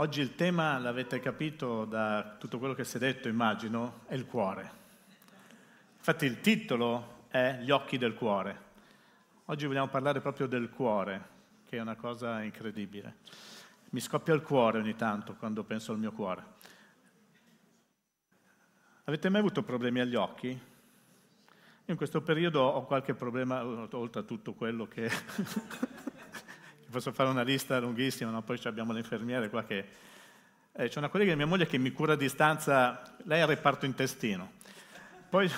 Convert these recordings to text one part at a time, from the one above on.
Oggi il tema, l'avete capito da tutto quello che si è detto, immagino, è il cuore. Infatti il titolo è Gli occhi del cuore. Oggi vogliamo parlare proprio del cuore, che è una cosa incredibile. Mi scoppia il cuore ogni tanto quando penso al mio cuore. Avete mai avuto problemi agli occhi? Io in questo periodo ho qualche problema, oltre a tutto quello che posso fare una lista lunghissima, no? poi abbiamo l'infermiere qua che... Eh, c'è una collega di mia moglie che mi cura a distanza, lei ha il reparto intestino. Poi,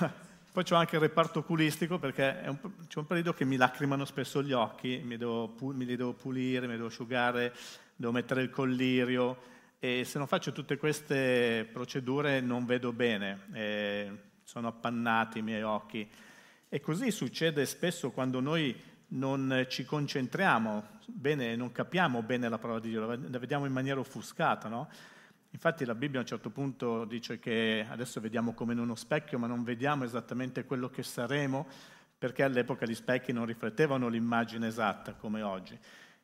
poi c'ho anche il reparto oculistico perché un, c'è un periodo che mi lacrimano spesso gli occhi, mi, devo, mi li devo pulire, mi devo asciugare, devo mettere il collirio e se non faccio tutte queste procedure non vedo bene, eh, sono appannati i miei occhi. E così succede spesso quando noi non ci concentriamo bene, non capiamo bene la parola di Dio, la vediamo in maniera offuscata, no? Infatti la Bibbia a un certo punto dice che adesso vediamo come in uno specchio, ma non vediamo esattamente quello che saremo, perché all'epoca gli specchi non riflettevano l'immagine esatta come oggi.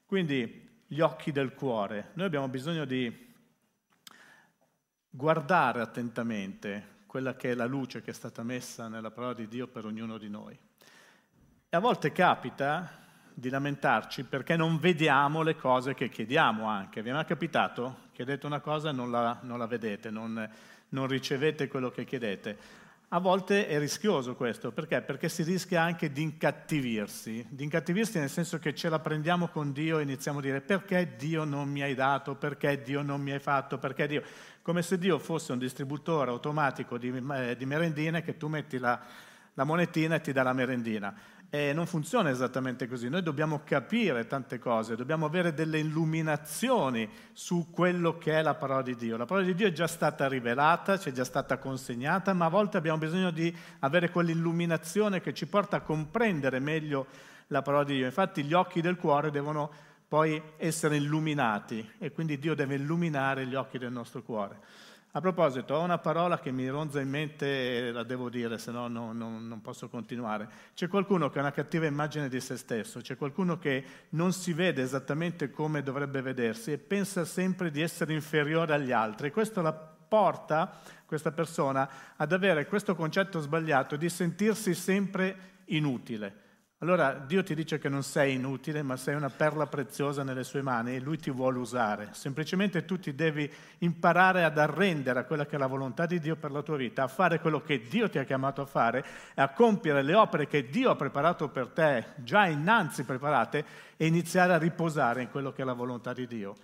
Quindi gli occhi del cuore. Noi abbiamo bisogno di guardare attentamente quella che è la luce che è stata messa nella parola di Dio per ognuno di noi. E a volte capita di lamentarci perché non vediamo le cose che chiediamo anche. Vi è mai capitato? Chiedete una cosa e non la, non la vedete, non, non ricevete quello che chiedete. A volte è rischioso questo, perché? Perché si rischia anche di incattivirsi, di incattivirsi nel senso che ce la prendiamo con Dio e iniziamo a dire perché Dio non mi hai dato, perché Dio non mi hai fatto, perché Dio... Come se Dio fosse un distributore automatico di, eh, di merendine che tu metti la, la monetina e ti dà la merendina. E non funziona esattamente così, noi dobbiamo capire tante cose, dobbiamo avere delle illuminazioni su quello che è la parola di Dio. La parola di Dio è già stata rivelata, ci è già stata consegnata, ma a volte abbiamo bisogno di avere quell'illuminazione che ci porta a comprendere meglio la parola di Dio. Infatti gli occhi del cuore devono poi essere illuminati e quindi Dio deve illuminare gli occhi del nostro cuore. A proposito, ho una parola che mi ronza in mente e la devo dire, se no non, non, posso continuare. C'è qualcuno che ha una cattiva immagine di se stesso, c'è qualcuno che non si vede esattamente come dovrebbe vedersi e pensa sempre di essere inferiore agli altri. Questo la porta, questa persona, ad avere questo concetto sbagliato di sentirsi sempre inutile. Allora Dio ti dice che non sei inutile, ma sei una perla preziosa nelle sue mani e Lui ti vuole usare. Semplicemente tu ti devi imparare ad arrendere a quella che è la volontà di Dio per la tua vita, a fare quello che Dio ti ha chiamato a fare e a compiere le opere che Dio ha preparato per te, già innanzi preparate, e iniziare a riposare in quello che è la volontà di Dio.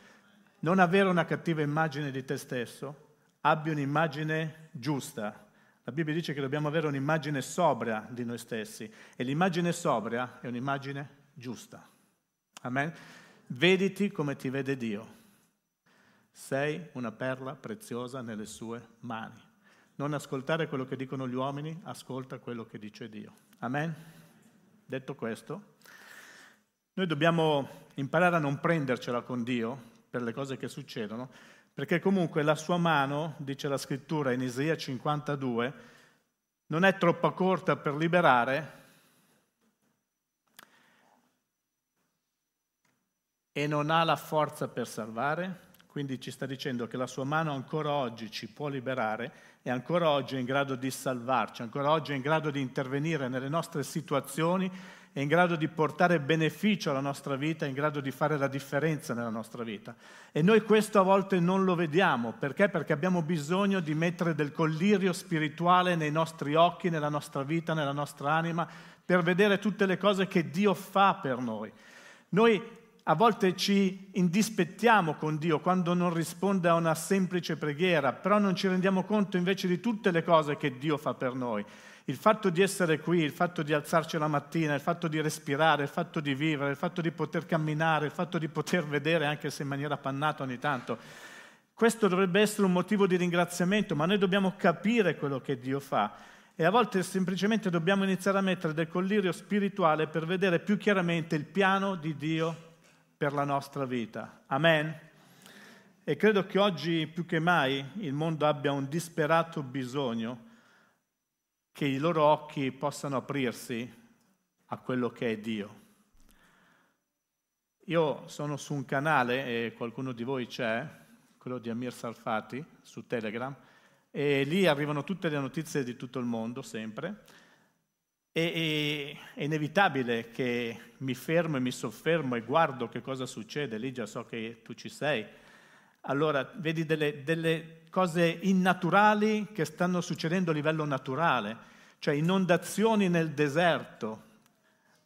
Non avere una cattiva immagine di te stesso, abbi un'immagine giusta, la Bibbia dice che dobbiamo avere un'immagine sobria di noi stessi e l'immagine sobria è un'immagine giusta. Amen? Vediti come ti vede Dio. Sei una perla preziosa nelle sue mani. Non ascoltare quello che dicono gli uomini, ascolta quello che dice Dio. Amen? Detto questo, noi dobbiamo imparare a non prendercela con Dio per le cose che succedono, perché comunque la sua mano, dice la scrittura in Isaia 52, non è troppo corta per liberare e non ha la forza per salvare, quindi ci sta dicendo che la sua mano ancora oggi ci può liberare e ancora oggi è in grado di salvarci, ancora oggi è in grado di intervenire nelle nostre situazioni è in grado di portare beneficio alla nostra vita, è in grado di fare la differenza nella nostra vita. E noi questo a volte non lo vediamo, perché? Perché abbiamo bisogno di mettere del collirio spirituale nei nostri occhi, nella nostra vita, nella nostra anima, per vedere tutte le cose che Dio fa per noi. Noi a volte ci indispettiamo con Dio quando non risponde a una semplice preghiera, però non ci rendiamo conto invece di tutte le cose che Dio fa per noi. Il fatto di essere qui, il fatto di alzarci la mattina, il fatto di respirare, il fatto di vivere, il fatto di poter camminare, il fatto di poter vedere anche se in maniera pannata ogni tanto, questo dovrebbe essere un motivo di ringraziamento, ma noi dobbiamo capire quello che Dio fa e a volte semplicemente dobbiamo iniziare a mettere del collirio spirituale per vedere più chiaramente il piano di Dio per la nostra vita. Amen. E credo che oggi più che mai il mondo abbia un disperato bisogno che i loro occhi possano aprirsi a quello che è Dio. Io sono su un canale, e qualcuno di voi c'è, quello di Amir Sarfati su Telegram, e lì arrivano tutte le notizie di tutto il mondo, sempre. E, è inevitabile che mi fermo e mi soffermo e guardo che cosa succede, lì già so che tu ci sei. Allora, vedi delle, delle cose innaturali che stanno succedendo a livello naturale, cioè inondazioni nel deserto,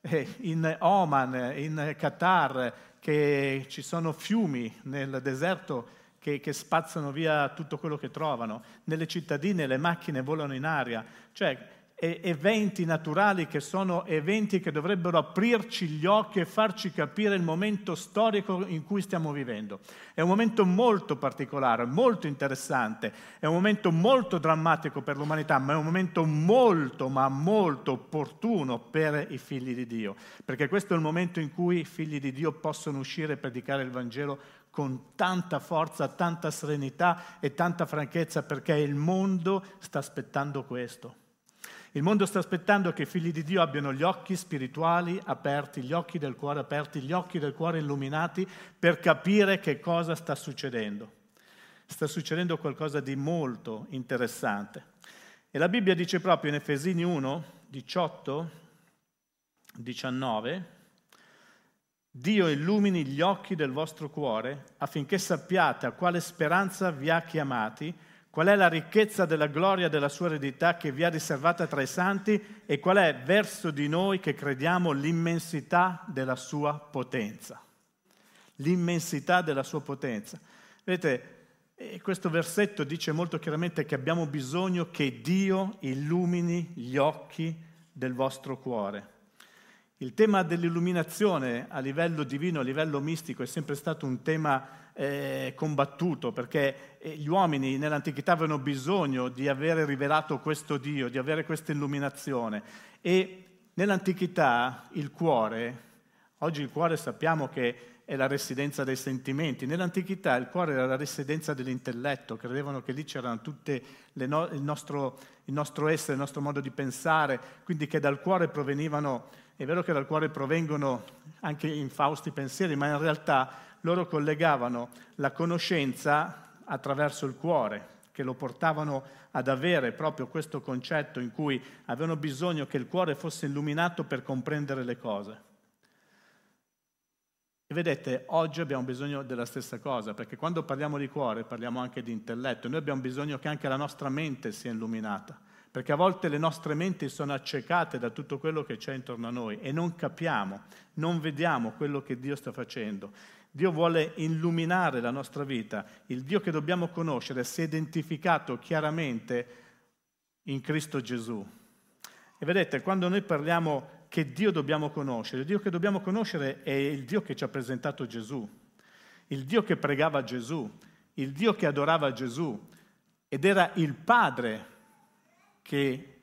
eh, in Oman, in Qatar, che ci sono fiumi nel deserto che, che, spazzano via tutto quello che trovano. Nelle cittadine le macchine volano in aria. Cioè, eventi naturali che sono eventi che dovrebbero aprirci gli occhi e farci capire il momento storico in cui stiamo vivendo. È un momento molto particolare, molto interessante, è un momento molto drammatico per l'umanità, ma è un momento molto, ma molto opportuno per i figli di Dio, perché questo è il momento in cui i figli di Dio possono uscire e predicare il Vangelo con tanta forza, tanta serenità e tanta franchezza, perché il mondo sta aspettando questo. Il mondo sta aspettando che i figli di Dio abbiano gli occhi spirituali aperti, gli occhi del cuore aperti, gli occhi del cuore illuminati per capire che cosa sta succedendo. Sta succedendo qualcosa di molto interessante. E la Bibbia dice proprio in Efesini 1, 18, 19, Dio illumini gli occhi del vostro cuore affinché sappiate a quale speranza vi ha chiamati Qual è la ricchezza della gloria della sua eredità che vi ha riservata tra i santi e qual è verso di noi che crediamo l'immensità della sua potenza? L'immensità della sua potenza. Vedete, questo versetto dice molto chiaramente che abbiamo bisogno che Dio illumini gli occhi del vostro cuore. Il tema dell'illuminazione a livello divino, a livello mistico, è sempre stato un tema eh, combattuto, perché eh, gli uomini nell'antichità avevano bisogno di avere rivelato questo Dio, di avere questa illuminazione. E nell'antichità il cuore, oggi il cuore sappiamo che è la residenza dei sentimenti. Nell'antichità il cuore era la residenza dell'intelletto, credevano che lì c'erano tutte no, il, nostro, il, nostro, essere, il nostro modo di pensare, quindi che dal cuore provenivano, è vero che dal cuore provengono anche infausti pensieri, ma in realtà loro collegavano la conoscenza attraverso il cuore, che lo portavano ad avere proprio questo concetto in cui avevano bisogno che il cuore fosse illuminato per comprendere le cose. E vedete, oggi abbiamo bisogno della stessa cosa, perché quando parliamo di cuore parliamo anche di intelletto, noi abbiamo bisogno che anche la nostra mente sia illuminata, perché a volte le nostre menti sono accecate da tutto quello che c'è intorno a noi e non capiamo, non vediamo quello che Dio sta facendo. Dio vuole illuminare la nostra vita. Il Dio che dobbiamo conoscere si è identificato chiaramente in Cristo Gesù. E vedete, quando noi parliamo che Dio dobbiamo conoscere, il Dio che dobbiamo conoscere è il Dio che ci ha presentato Gesù, il Dio che pregava Gesù, il Dio che adorava Gesù ed era il Padre che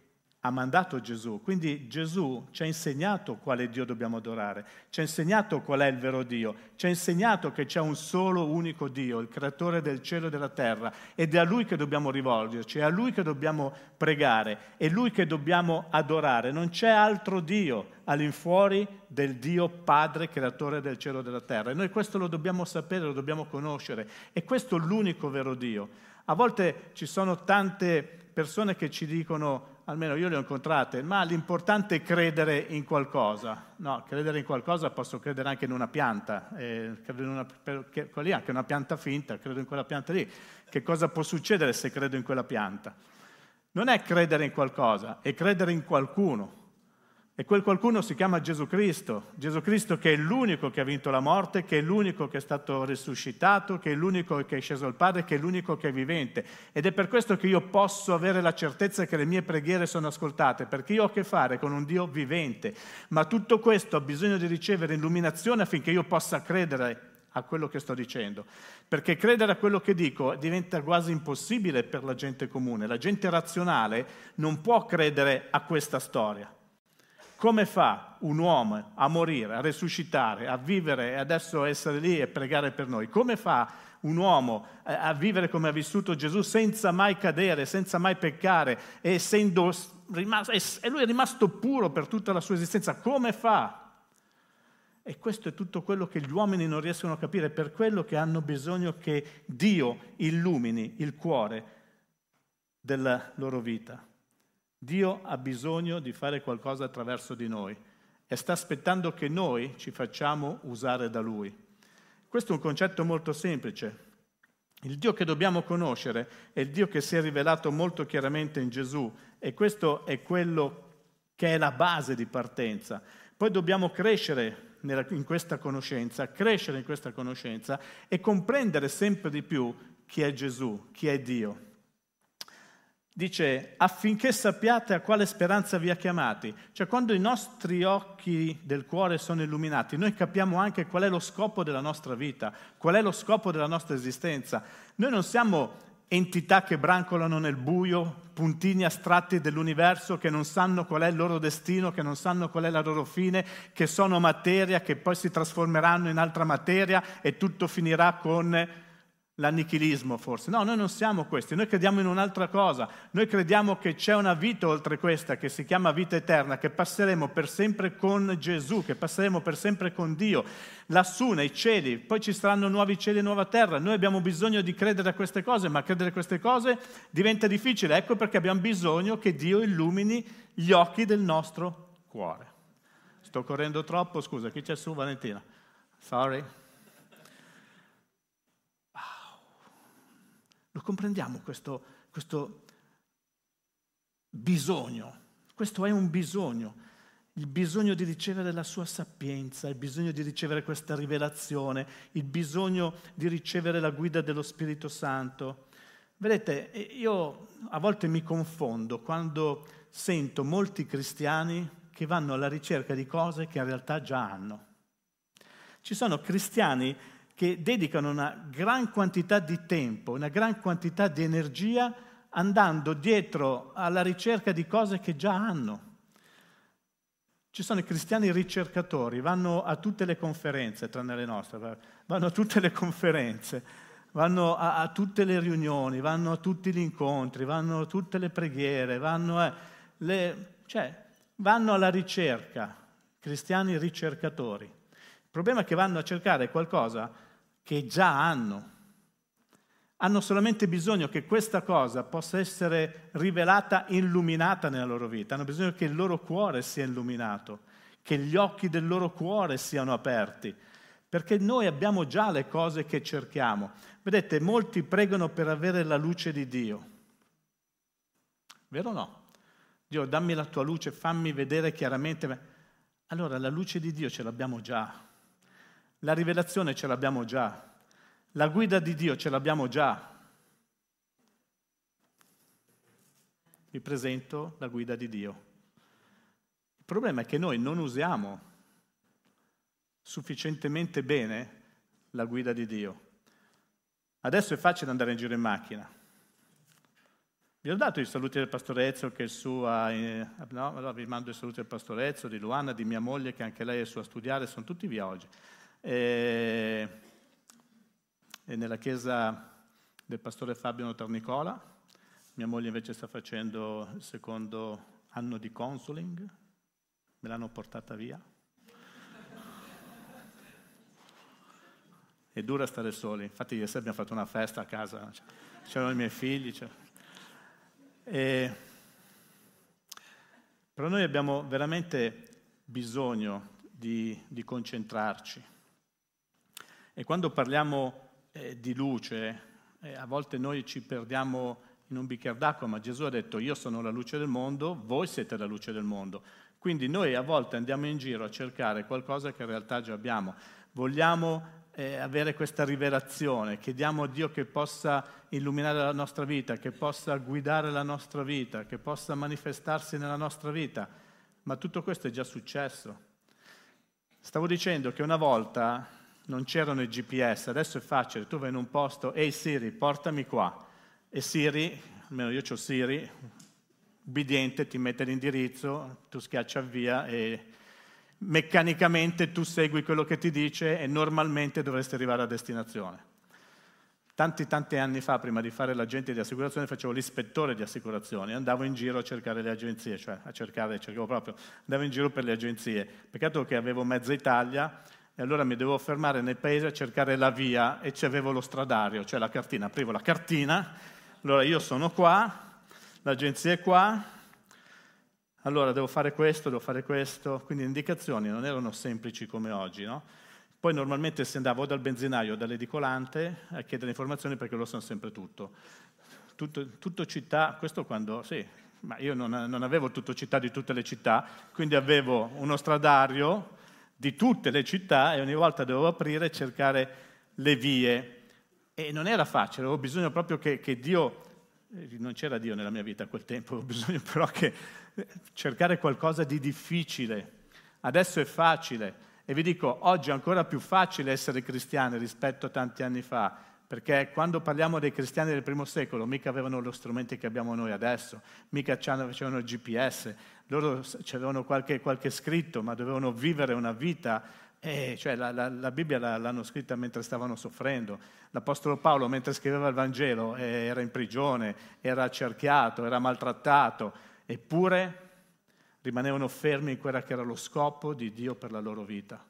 ha mandato Gesù. Quindi Gesù ci ha insegnato quale Dio dobbiamo adorare, ci ha insegnato qual è il vero Dio, ci ha insegnato che c'è un solo unico Dio, il creatore del cielo e della terra, ed è a Lui che dobbiamo rivolgerci, è a Lui che dobbiamo pregare, è Lui che dobbiamo adorare. Non c'è altro Dio all'infuori del Dio Padre, creatore del cielo e della terra. E noi questo lo dobbiamo sapere, lo dobbiamo conoscere. E questo è l'unico vero Dio. A volte ci sono tante persone che ci dicono almeno io le ho incontrate, ma l'importante è credere in qualcosa. No, credere in qualcosa posso credere anche in una pianta, eh, credo in una, perché, lì anche una pianta finta, credo in quella pianta lì. Che cosa può succedere se credo in quella pianta? Non è credere in qualcosa, è credere in qualcuno. E quel qualcuno si chiama Gesù Cristo, Gesù Cristo che è l'unico che ha vinto la morte, che è l'unico che è stato risuscitato, che è l'unico che è sceso al Padre, che è l'unico che è vivente. Ed è per questo che io posso avere la certezza che le mie preghiere sono ascoltate, perché io ho a che fare con un Dio vivente. Ma tutto questo ha bisogno di ricevere illuminazione affinché io possa credere a quello che sto dicendo, perché credere a quello che dico diventa quasi impossibile per la gente comune. La gente razionale non può credere a questa storia. Come fa un uomo a morire, a risuscitare, a vivere e adesso essere lì e pregare per noi? Come fa un uomo eh, a vivere come ha vissuto Gesù senza mai cadere, senza mai peccare, rimasto, e lui è rimasto puro per tutta la sua esistenza? Come fa? E questo è tutto quello che gli uomini non riescono a capire, per quello che hanno bisogno che Dio illumini il cuore della loro vita. Dio ha bisogno di fare qualcosa attraverso di noi e sta aspettando che noi ci facciamo usare da Lui. Questo è un concetto molto semplice. Il Dio che dobbiamo conoscere è il Dio che si è rivelato molto chiaramente in Gesù e questo è quello che è la base di partenza. Poi dobbiamo crescere in questa conoscenza, crescere in questa conoscenza e comprendere sempre di più chi è Gesù, chi è Dio. Dice affinché sappiate a quale speranza vi ha chiamati. Cioè quando i nostri occhi del cuore sono illuminati, noi capiamo anche qual è lo scopo della nostra vita, qual è lo scopo della nostra esistenza. Noi non siamo entità che brancolano nel buio, puntini astratti dell'universo che non sanno qual è il loro destino, che non sanno qual è la loro fine, che sono materia, che poi si trasformeranno in altra materia e tutto finirà con l'annichilismo forse. No, noi non siamo questi, noi crediamo in un'altra cosa, noi crediamo che c'è una vita oltre questa che si chiama vita eterna, che passeremo per sempre con Gesù, che passeremo per sempre con Dio, lassù nei cieli, poi ci saranno nuovi cieli e nuova terra. Noi abbiamo bisogno di credere a queste cose, ma credere a queste cose diventa difficile, ecco perché abbiamo bisogno che Dio illumini gli occhi del nostro cuore. Sto correndo troppo, scusa, chi c'è su Valentina? Sorry. Lo comprendiamo questo, questo bisogno? Questo è un bisogno, il bisogno di ricevere la sua sapienza, il bisogno di ricevere questa rivelazione, il bisogno di ricevere la guida dello Spirito Santo. Vedete, io a volte mi confondo quando sento molti cristiani che vanno alla ricerca di cose che in realtà già hanno. Ci sono cristiani che dedicano una gran quantità di tempo, una gran quantità di energia andando dietro alla ricerca di cose che già hanno. Ci sono i cristiani ricercatori, vanno a tutte le conferenze, tranne le nostre, vanno a tutte le conferenze, vanno a, a tutte le riunioni, vanno a tutti gli incontri, vanno a tutte le preghiere, vanno, a, le, cioè, vanno alla ricerca, cristiani ricercatori. Il problema è che vanno a cercare qualcosa che già hanno. Hanno solamente bisogno che questa cosa possa essere rivelata, illuminata nella loro vita. Hanno bisogno che il loro cuore sia illuminato, che gli occhi del loro cuore siano aperti, perché noi abbiamo già le cose che cerchiamo. Vedete, molti pregano per avere la luce di Dio. Vero o no? Dio, dammi la tua luce, fammi vedere chiaramente. Allora, la luce di Dio ce l'abbiamo già. La rivelazione ce l'abbiamo già, la guida di Dio ce l'abbiamo già. Vi presento la guida di Dio. Il problema è che noi non usiamo sufficientemente bene la guida di Dio. Adesso è facile andare in giro in macchina. Vi ho dato i saluti del pastore Ezio che è su a, eh, no, allora vi mando i saluti del pastore di Luana, di mia moglie che anche lei è su a studiare, sono tutti via oggi e, e nella chiesa del pastore Fabio Notarnicola. Mia moglie invece sta facendo il secondo anno di consuling, me l'hanno portata via. È dura stare soli, infatti ieri sera abbiamo fatto una festa a casa, c'erano i miei figli. E... Però noi abbiamo veramente bisogno di, di concentrarci e quando parliamo eh, di luce, eh, a volte noi ci perdiamo in un bicchiere d'acqua, ma Gesù ha detto io sono la luce del mondo, voi siete la luce del mondo. Quindi noi a volte andiamo in giro a cercare qualcosa che in realtà già abbiamo. Vogliamo eh, avere questa rivelazione, chiediamo a Dio che possa illuminare la nostra vita, che possa guidare la nostra vita, che possa manifestarsi nella nostra vita, ma tutto questo è già successo. Stavo dicendo che una volta non c'erano i GPS, adesso è facile, tu vai in un posto, ehi Siri, portami qua. E Siri, almeno io ho Siri, ubbidiente, ti mette l'indirizzo, tu schiaccia via e meccanicamente tu segui quello che ti dice e normalmente dovresti arrivare a destinazione. Tanti, tanti anni fa, prima di fare l'agente di assicurazione, facevo l'ispettore di assicurazioni, andavo in giro a cercare le agenzie, cioè a cercare, cercavo proprio, andavo in giro per le agenzie. Peccato che avevo mezza Italia e allora mi dovevo fermare nel paese a cercare la via e c'avevo lo stradario, cioè la cartina, aprivo la cartina, allora io sono qua, l'agenzia è qua, allora devo fare questo, devo fare questo, quindi le indicazioni non erano semplici come oggi, no? Poi normalmente se andavo dal benzinaio o dall'edicolante a chiedere informazioni perché lo sanno sempre tutto. Tutto, tutto città, questo quando, sì, ma io non, non, avevo tutto città di tutte le città, quindi avevo uno stradario di tutte le città e ogni volta dovevo aprire e cercare le vie. E non era facile, avevo bisogno proprio che, che Dio, eh, non c'era Dio nella mia vita a quel tempo, avevo bisogno però che eh, cercare qualcosa di difficile. Adesso è facile, e vi dico, oggi è ancora più facile essere cristiani rispetto a tanti anni fa, perché quando parliamo dei cristiani del primo secolo, mica avevano gli strumenti che abbiamo noi adesso, mica facevano il GPS, loro avevano qualche, qualche, scritto, ma dovevano vivere una vita. Eh, cioè la, la, la, Bibbia l'hanno scritta mentre stavano soffrendo. L'Apostolo Paolo, mentre scriveva il Vangelo, eh, era in prigione, era accerchiato, era maltrattato, eppure rimanevano fermi in quello che era lo scopo di Dio per la loro vita.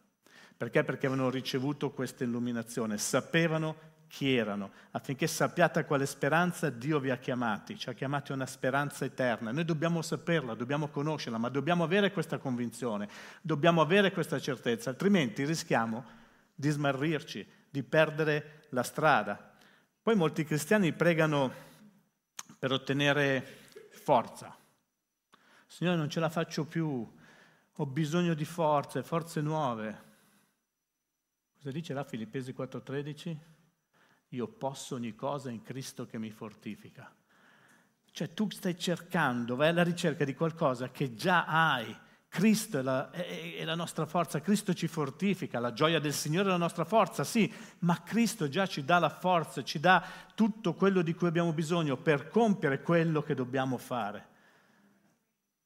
Perché? Perché avevano ricevuto questa illuminazione, sapevano chi erano, affinché sappiate quale speranza Dio vi ha chiamati, ci ha chiamati a una speranza eterna. Noi dobbiamo saperla, dobbiamo conoscerla, ma dobbiamo avere questa convinzione, dobbiamo avere questa certezza, altrimenti rischiamo di smarrirci, di perdere la strada. Poi molti cristiani pregano per ottenere forza. Signore, non ce la faccio più, ho bisogno di forze, forze nuove. Cosa dice là Filippesi 4:13? Io posso ogni cosa in Cristo che mi fortifica. Cioè tu stai cercando, vai alla ricerca di qualcosa che già hai. Cristo è la, è, è la, nostra forza, Cristo ci fortifica, la gioia del Signore è la nostra forza, sì, ma Cristo già ci dà la forza, ci dà tutto quello di cui abbiamo bisogno per compiere quello che dobbiamo fare.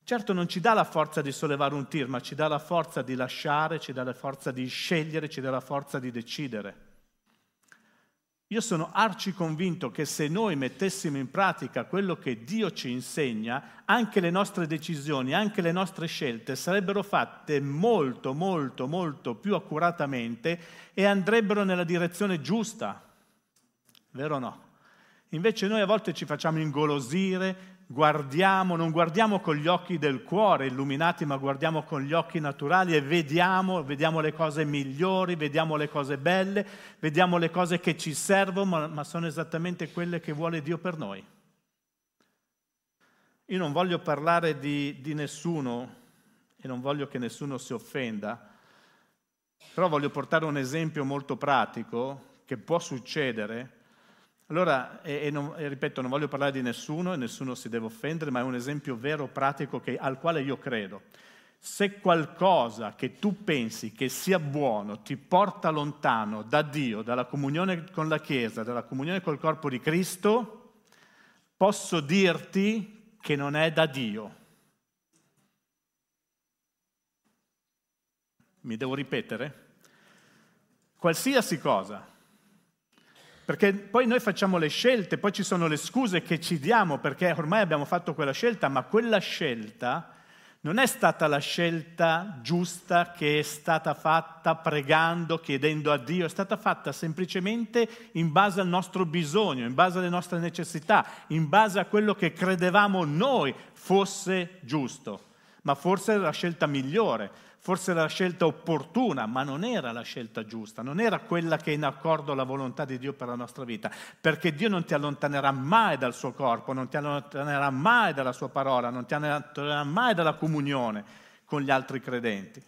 Certo non ci dà la forza di sollevare un tir, ma ci dà la forza di lasciare, ci dà la forza di scegliere, ci dà la forza di decidere. Io sono arci convinto che se noi mettessimo in pratica quello che Dio ci insegna, anche le nostre decisioni, anche le nostre scelte sarebbero fatte molto, molto, molto più accuratamente e andrebbero nella direzione giusta. Vero o no? Invece noi a volte ci facciamo ingolosire, guardiamo, non guardiamo con gli occhi del cuore illuminati, ma guardiamo con gli occhi naturali e vediamo, vediamo le cose migliori, vediamo le cose belle, vediamo le cose che ci servono, ma, ma sono esattamente quelle che vuole Dio per noi. Io non voglio parlare di, di nessuno e non voglio che nessuno si offenda, però voglio portare un esempio molto pratico che può succedere allora, e, e, non, e, ripeto, non voglio parlare di nessuno e nessuno si deve offendere, ma è un esempio vero, pratico, che, al quale io credo. Se qualcosa che tu pensi che sia buono ti porta lontano da Dio, dalla comunione con la Chiesa, dalla comunione col corpo di Cristo, posso dirti che non è da Dio. Mi devo ripetere? Qualsiasi cosa perché poi noi facciamo le scelte, poi ci sono le scuse che ci diamo perché ormai abbiamo fatto quella scelta, ma quella scelta non è stata la scelta giusta che è stata fatta pregando, chiedendo a Dio, è stata fatta semplicemente in base al nostro bisogno, in base alle nostre necessità, in base a quello che credevamo noi fosse giusto. Ma forse è la scelta migliore, forse la scelta opportuna, ma non era la scelta giusta, non era quella che è in accordo alla volontà di Dio per la nostra vita, perché Dio non ti allontanerà mai dal suo corpo, non ti allontanerà mai dalla sua parola, non ti allontanerà mai dalla comunione con gli altri credenti.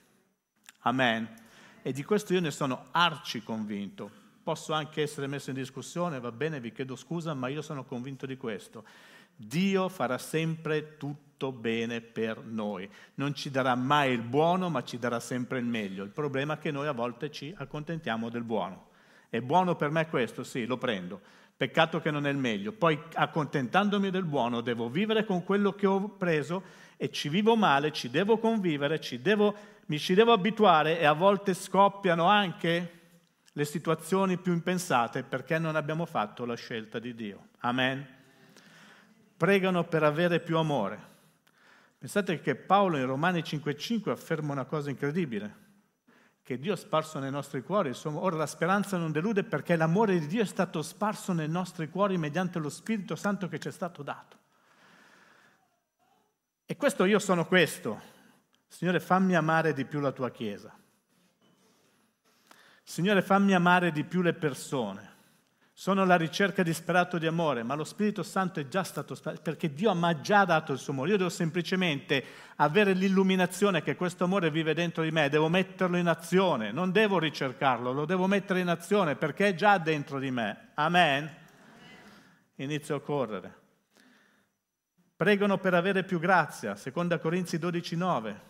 Amen. E di questo io ne sono arci convinto. Posso anche essere messo in discussione, va bene, vi chiedo scusa, ma io sono convinto di questo. Dio farà sempre tutto bene per noi. Non ci darà mai il buono, ma ci darà sempre il meglio. Il problema è che noi a volte ci accontentiamo del buono. È buono per me questo? Sì, lo prendo. Peccato che non è il meglio. Poi accontentandomi del buono devo vivere con quello che ho preso e ci vivo male, ci devo convivere, ci devo, mi ci devo abituare e a volte scoppiano anche le situazioni più impensate perché non abbiamo fatto la scelta di Dio. Amen. Pregano per avere più amore. Pensate che Paolo in Romani 5:5 afferma una cosa incredibile, che Dio ha sparso nei nostri cuori. Ora la speranza non delude perché l'amore di Dio è stato sparso nei nostri cuori mediante lo Spirito Santo che ci è stato dato. E questo io sono questo. Signore, fammi amare di più la tua Chiesa. Signore, fammi amare di più le persone. Sono alla ricerca disperato di amore, ma lo Spirito Santo è già stato perché Dio mi ha già dato il suo amore. Io devo semplicemente avere l'illuminazione che questo amore vive dentro di me, devo metterlo in azione, non devo ricercarlo, lo devo mettere in azione perché è già dentro di me. Amen? Inizio a correre. Pregano per avere più grazia, seconda Corinzi 12, 9.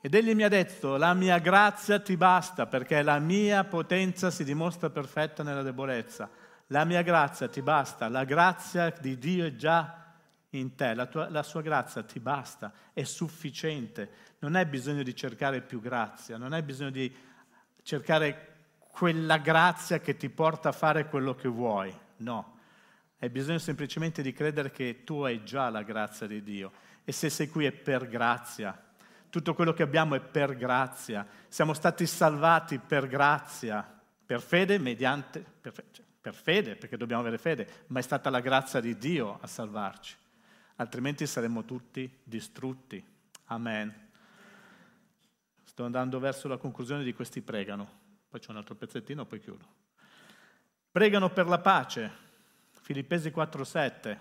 Ed egli mi ha detto, la mia grazia ti basta perché la mia potenza si dimostra perfetta nella debolezza. La mia grazia ti basta, la grazia di Dio è già in te, la, tua, la sua grazia ti basta, è sufficiente. Non hai bisogno di cercare più grazia, non hai bisogno di cercare quella grazia che ti porta a fare quello che vuoi, no. Hai bisogno semplicemente di credere che tu hai già la grazia di Dio e se sei qui è per grazia tutto quello che abbiamo è per grazia. Siamo stati salvati per grazia, per fede, mediante, per, cioè, per fede, perché dobbiamo avere fede, ma è stata la grazia di Dio a salvarci. Altrimenti saremmo tutti distrutti. Amen. Sto andando verso la conclusione di questi pregano. Poi c'è un altro pezzettino, poi chiudo. Pregano per la pace. Filippesi 4:7.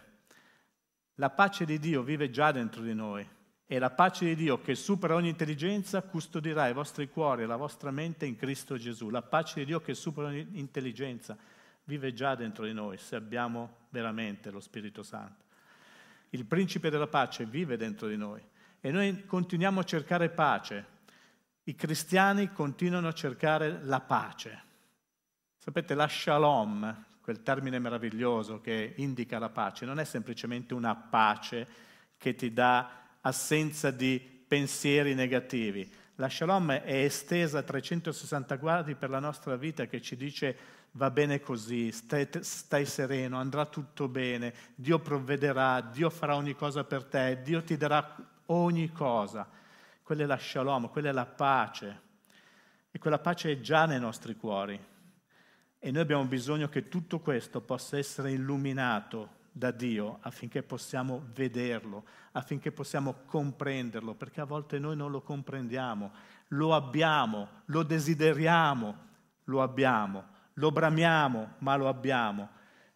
La pace di Dio vive già dentro di noi e la pace di Dio che supera ogni intelligenza custodirà i vostri cuori e la vostra mente in Cristo Gesù. La pace di Dio che supera ogni intelligenza vive già dentro di noi se abbiamo veramente lo Spirito Santo. Il principe della pace vive dentro di noi e noi continuiamo a cercare pace. I cristiani continuano a cercare la pace. Sapete, la shalom, quel termine meraviglioso che indica la pace, non è semplicemente una pace che ti dà assenza di pensieri negativi. La shalom è estesa a 360 gradi per la nostra vita che ci dice va bene così, stai, stai, sereno, andrà tutto bene, Dio provvederà, Dio farà ogni cosa per te, Dio ti darà ogni cosa. Quella è la shalom, quella è la pace. E quella pace è già nei nostri cuori. E noi abbiamo bisogno che tutto questo possa essere illuminato da Dio affinché possiamo vederlo, affinché possiamo comprenderlo, perché a volte noi non lo comprendiamo, lo abbiamo, lo desideriamo, lo abbiamo, lo bramiamo, ma lo abbiamo.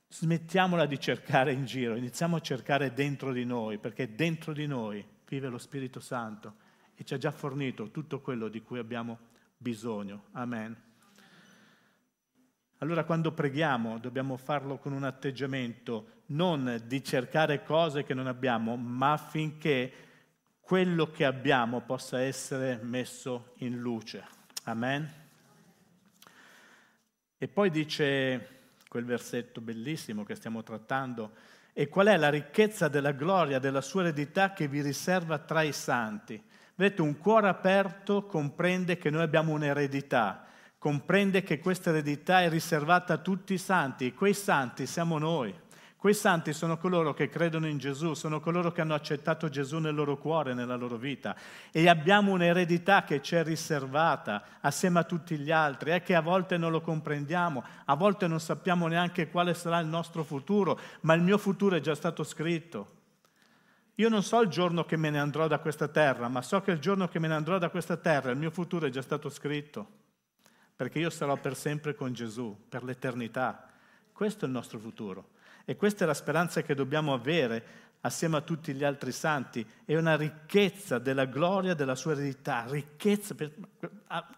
Smettiamola di cercare in giro, iniziamo a cercare dentro di noi, perché dentro di noi vive lo Spirito Santo e ci ha già fornito tutto quello di cui abbiamo bisogno. Amen. Allora quando preghiamo dobbiamo farlo con un atteggiamento non di cercare cose che non abbiamo, ma affinché quello che abbiamo possa essere messo in luce. Amen. E poi dice quel versetto bellissimo che stiamo trattando, e qual è la ricchezza della gloria della sua eredità che vi riserva tra i santi? Vedete, un cuore aperto comprende che noi abbiamo un'eredità comprende che questa eredità è riservata a tutti i santi e quei santi siamo noi. Quei santi sono coloro che credono in Gesù, sono coloro che hanno accettato Gesù nel loro cuore, nella loro vita. E abbiamo un'eredità che ci è riservata assieme a tutti gli altri, è che a volte non lo comprendiamo, a volte non sappiamo neanche quale sarà il nostro futuro, ma il mio futuro è già stato scritto. Io non so il giorno che me ne andrò da questa terra, ma so che il giorno che me ne andrò da questa terra il mio futuro è già stato scritto perché io sarò per sempre con Gesù, per l'eternità. Questo è il nostro futuro e questa è la speranza che dobbiamo avere assieme a tutti gli altri santi, è una ricchezza della gloria della sua eredità, ricchezza, per,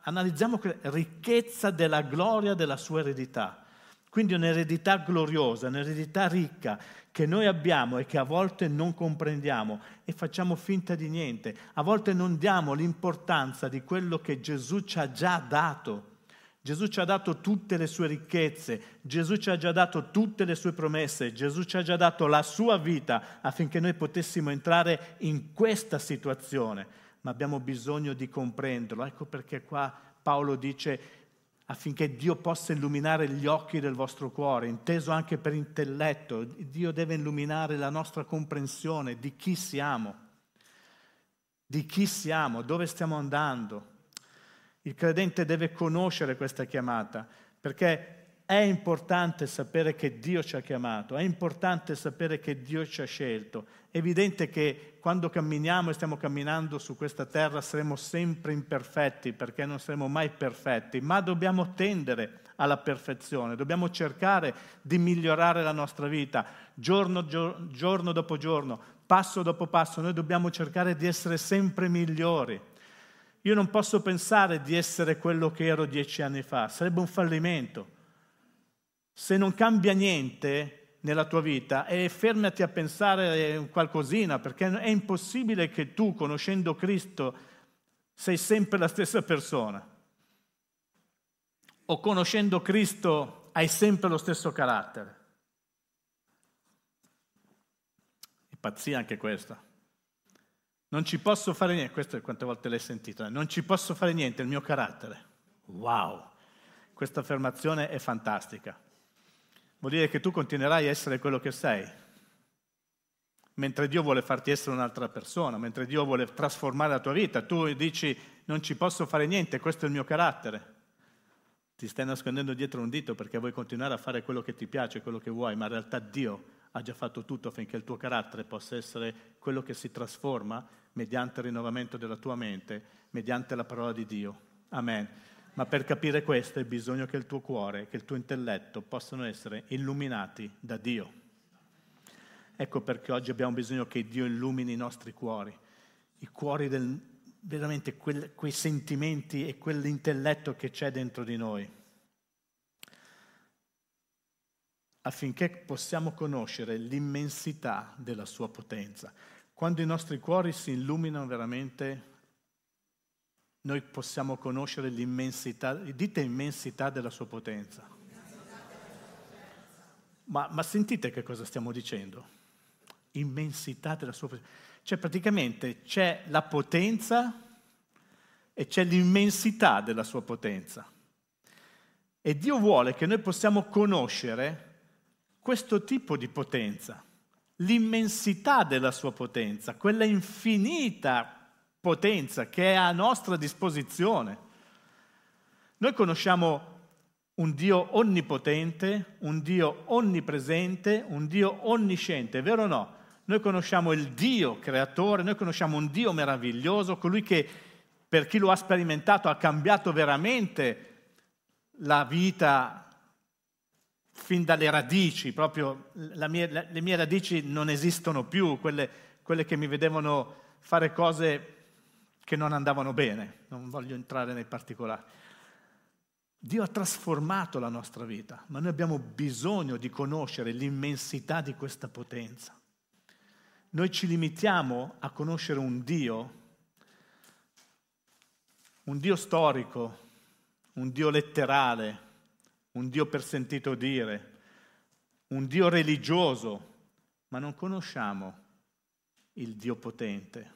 analizziamo ricchezza della gloria della sua eredità. Quindi un'eredità gloriosa, un'eredità ricca che noi abbiamo e che a volte non comprendiamo e facciamo finta di niente. A volte non diamo l'importanza di quello che Gesù ci ha già dato. Gesù ci ha dato tutte le sue ricchezze, Gesù ci ha già dato tutte le sue promesse, Gesù ci ha già dato la sua vita affinché noi potessimo entrare in questa situazione, ma abbiamo bisogno di comprenderlo. Ecco perché qua Paolo dice affinché Dio possa illuminare gli occhi del vostro cuore, inteso anche per intelletto. Dio deve illuminare la nostra comprensione di chi siamo, di chi siamo, dove stiamo andando. Il credente deve conoscere questa chiamata, perché è importante sapere che Dio ci ha chiamato, è importante sapere che Dio ci ha scelto. È evidente che quando camminiamo e stiamo camminando su questa terra saremo sempre imperfetti perché non saremo mai perfetti, ma dobbiamo tendere alla perfezione, dobbiamo cercare di migliorare la nostra vita giorno, giorno dopo giorno, passo dopo passo, noi dobbiamo cercare di essere sempre migliori. Io non posso pensare di essere quello che ero dieci anni fa, sarebbe un fallimento se non cambia niente nella tua vita e fermati a pensare qualcosina, perché è impossibile che tu, conoscendo Cristo, sei sempre la stessa persona. O conoscendo Cristo hai sempre lo stesso carattere. È pazzia anche questa. Non ci posso fare niente, questo è quante volte l'hai sentito, eh? non ci posso fare niente, il mio carattere. Wow, questa affermazione è fantastica vuol dire che tu continuerai a essere quello che sei, mentre Dio vuole farti essere un'altra persona, mentre Dio vuole trasformare la tua vita, tu dici non ci posso fare niente, questo è il mio carattere. Ti stai nascondendo dietro un dito perché vuoi continuare a fare quello che ti piace, quello che vuoi, ma in realtà Dio ha già fatto tutto affinché il tuo carattere possa essere quello che si trasforma mediante il rinnovamento della tua mente, mediante la parola di Dio. Amen. Ma per capire questo hai bisogno che il tuo cuore, che il tuo intelletto possano essere illuminati da Dio. Ecco perché oggi abbiamo bisogno che Dio illumini i nostri cuori, i cuori del, veramente quel, quei sentimenti e quell'intelletto che c'è dentro di noi, affinché possiamo conoscere l'immensità della sua potenza. Quando i nostri cuori si illuminano veramente, noi possiamo conoscere l'immensità, dite immensità della sua potenza. Ma, ma, sentite che cosa stiamo dicendo? Immensità della sua potenza. Cioè praticamente c'è la potenza e c'è l'immensità della sua potenza. E Dio vuole che noi possiamo conoscere questo tipo di potenza, l'immensità della sua potenza, quella infinita potenza che è a nostra disposizione. Noi conosciamo un Dio onnipotente, un Dio onnipresente, un Dio onnisciente, vero o no? Noi conosciamo il Dio creatore, noi conosciamo un Dio meraviglioso, colui che per chi lo ha sperimentato ha cambiato veramente la vita fin dalle radici, proprio mia, le mie radici non esistono più, quelle, quelle che mi vedevano fare cose che non andavano bene, non voglio entrare nei particolari. Dio ha trasformato la nostra vita, ma noi abbiamo bisogno di conoscere l'immensità di questa potenza. Noi ci limitiamo a conoscere un Dio, un Dio storico, un Dio letterale, un Dio per sentito dire, un Dio religioso, ma non conosciamo il Dio potente,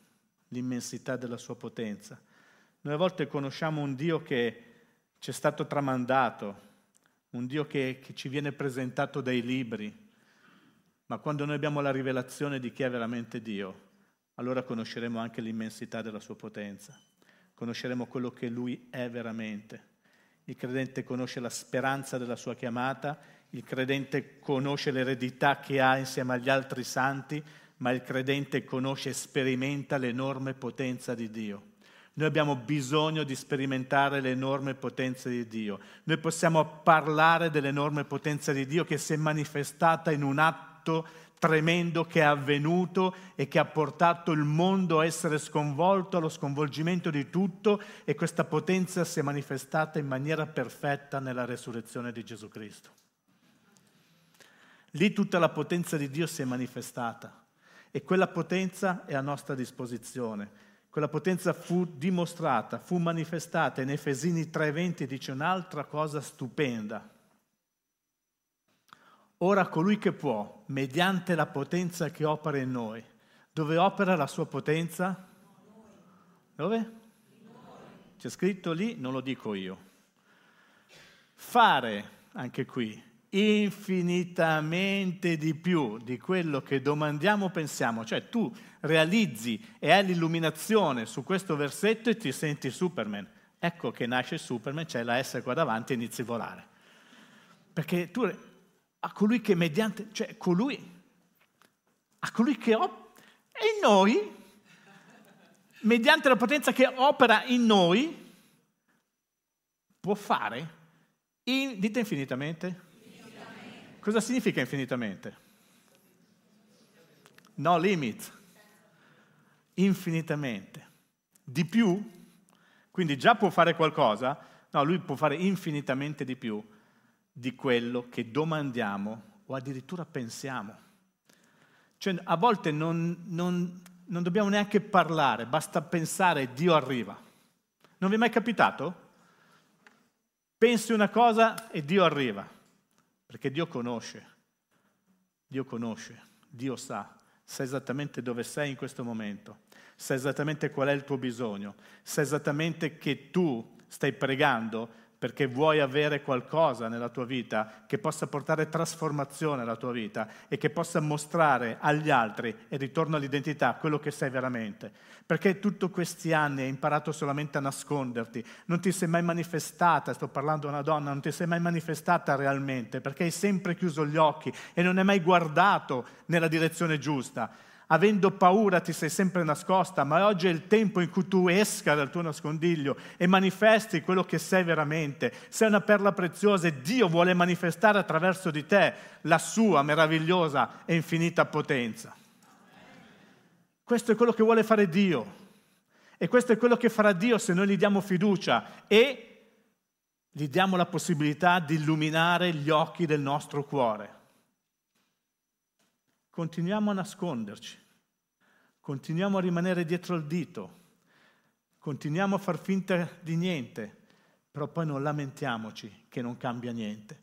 l'immensità della sua potenza. Noi a volte conosciamo un Dio che ci è stato tramandato, un Dio che, che ci viene presentato dai libri, ma quando noi abbiamo la rivelazione di chi è veramente Dio, allora conosceremo anche l'immensità della sua potenza, conosceremo quello che Lui è veramente. Il credente conosce la speranza della sua chiamata, il credente conosce l'eredità che ha insieme agli altri santi, ma il credente conosce e sperimenta l'enorme potenza di Dio. Noi abbiamo bisogno di sperimentare l'enorme potenza di Dio. Noi possiamo parlare dell'enorme potenza di Dio che si è manifestata in un atto tremendo che è avvenuto e che ha portato il mondo a essere sconvolto, allo sconvolgimento di tutto e questa potenza si è manifestata in maniera perfetta nella resurrezione di Gesù Cristo. Lì tutta la potenza di Dio si è manifestata. E quella potenza è a nostra disposizione. Quella potenza fu dimostrata, fu manifestata in Efesini 3:20 dice un'altra cosa stupenda. Ora colui che può, mediante la potenza che opera in noi, dove opera la sua potenza? Dove? c'è scritto lì, non lo dico io. Fare, anche qui, infinitamente di più di quello che domandiamo o pensiamo. Cioè tu realizzi e hai l'illuminazione su questo versetto e ti senti Superman. Ecco che nasce Superman, c'è la S qua davanti e inizi a volare. Perché tu a colui che mediante, cioè colui, a colui che opera in noi, mediante la potenza che opera in noi, può fare, in, dite infinitamente, Cosa significa infinitamente? No limit. Infinitamente. Di più? Quindi già può fare qualcosa? No, lui può fare infinitamente di più di quello che domandiamo o addirittura pensiamo. Cioè, a volte non, non, non dobbiamo neanche parlare, basta pensare e Dio arriva. Non vi è mai capitato? Pensi una cosa e Dio arriva. Perché Dio conosce, Dio conosce, Dio sa, sa esattamente dove sei in questo momento, sa esattamente qual è il tuo bisogno, sa esattamente che tu stai pregando perché vuoi avere qualcosa nella tua vita che possa portare trasformazione alla tua vita e che possa mostrare agli altri e ritorno all'identità quello che sei veramente. Perché tutti questi anni hai imparato solamente a nasconderti, non ti sei mai manifestata, sto parlando a una donna, non ti sei mai manifestata realmente perché hai sempre chiuso gli occhi e non hai mai guardato nella direzione giusta avendo paura ti sei sempre nascosta, ma oggi è il tempo in cui tu esca dal tuo nascondiglio e manifesti quello che sei veramente. Sei una perla preziosa e Dio vuole manifestare attraverso di te la sua meravigliosa e infinita potenza. Questo è quello che vuole fare Dio. E questo è quello che farà Dio se noi gli diamo fiducia e gli diamo la possibilità di illuminare gli occhi del nostro cuore continuiamo a nasconderci, continuiamo a rimanere dietro il dito, continuiamo a far finta di niente, però poi non lamentiamoci che non cambia niente,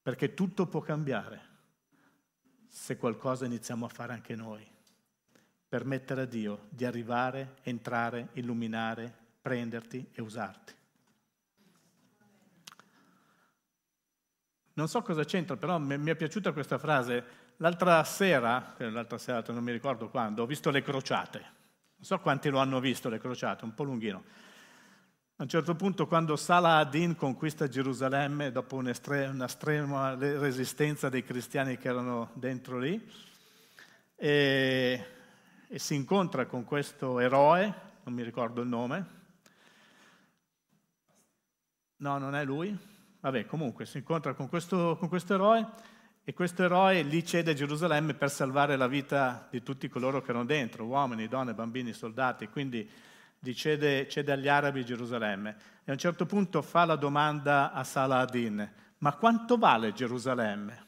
perché tutto può cambiare se qualcosa iniziamo a fare anche noi, permettere a Dio di arrivare, entrare, illuminare, prenderti e usarti. Non so cosa c'entra, però mi è piaciuta questa frase L'altra sera, eh, l'altra sera non mi ricordo quando, ho visto le crociate. Non so quanti lo hanno visto le crociate, un po' lunghino. A un certo punto, quando Salah ad-Din conquista Gerusalemme, dopo un'estrema resistenza dei cristiani che erano dentro lì, e, e si incontra con questo eroe, non mi ricordo il nome. No, non è lui. Vabbè, comunque si incontra con questo, con questo eroe e questo eroe lì cede Gerusalemme per salvare la vita di tutti coloro che erano dentro, uomini, donne, bambini, soldati, quindi cede, cede agli arabi Gerusalemme. E a un certo punto fa la domanda a Saladin, ma quanto vale Gerusalemme?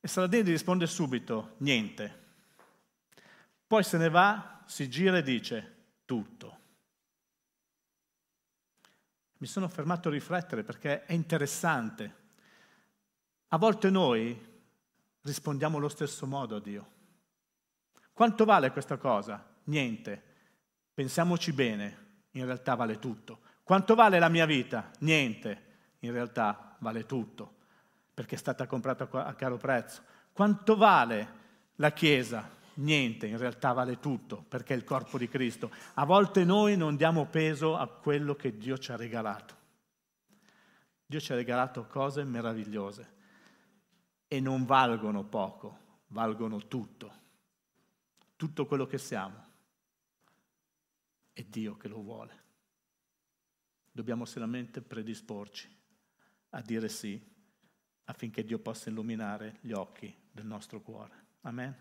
E Saladin gli risponde subito, niente. Poi se ne va, si gira e dice, tutto. Mi sono fermato a riflettere perché è interessante a volte noi rispondiamo allo stesso modo a Dio. Quanto vale questa cosa? Niente. Pensiamoci bene, in realtà vale tutto. Quanto vale la mia vita? Niente. In realtà vale tutto, perché è stata comprata a caro prezzo. Quanto vale la Chiesa? Niente, in realtà vale tutto, perché è il corpo di Cristo. A volte noi non diamo peso a quello che Dio ci ha regalato. Dio ci ha regalato cose meravigliose e non valgono poco, valgono tutto. Tutto quello che siamo. È Dio che lo vuole. Dobbiamo solamente predisporci a dire sì affinché Dio possa illuminare gli occhi del nostro cuore. Amen.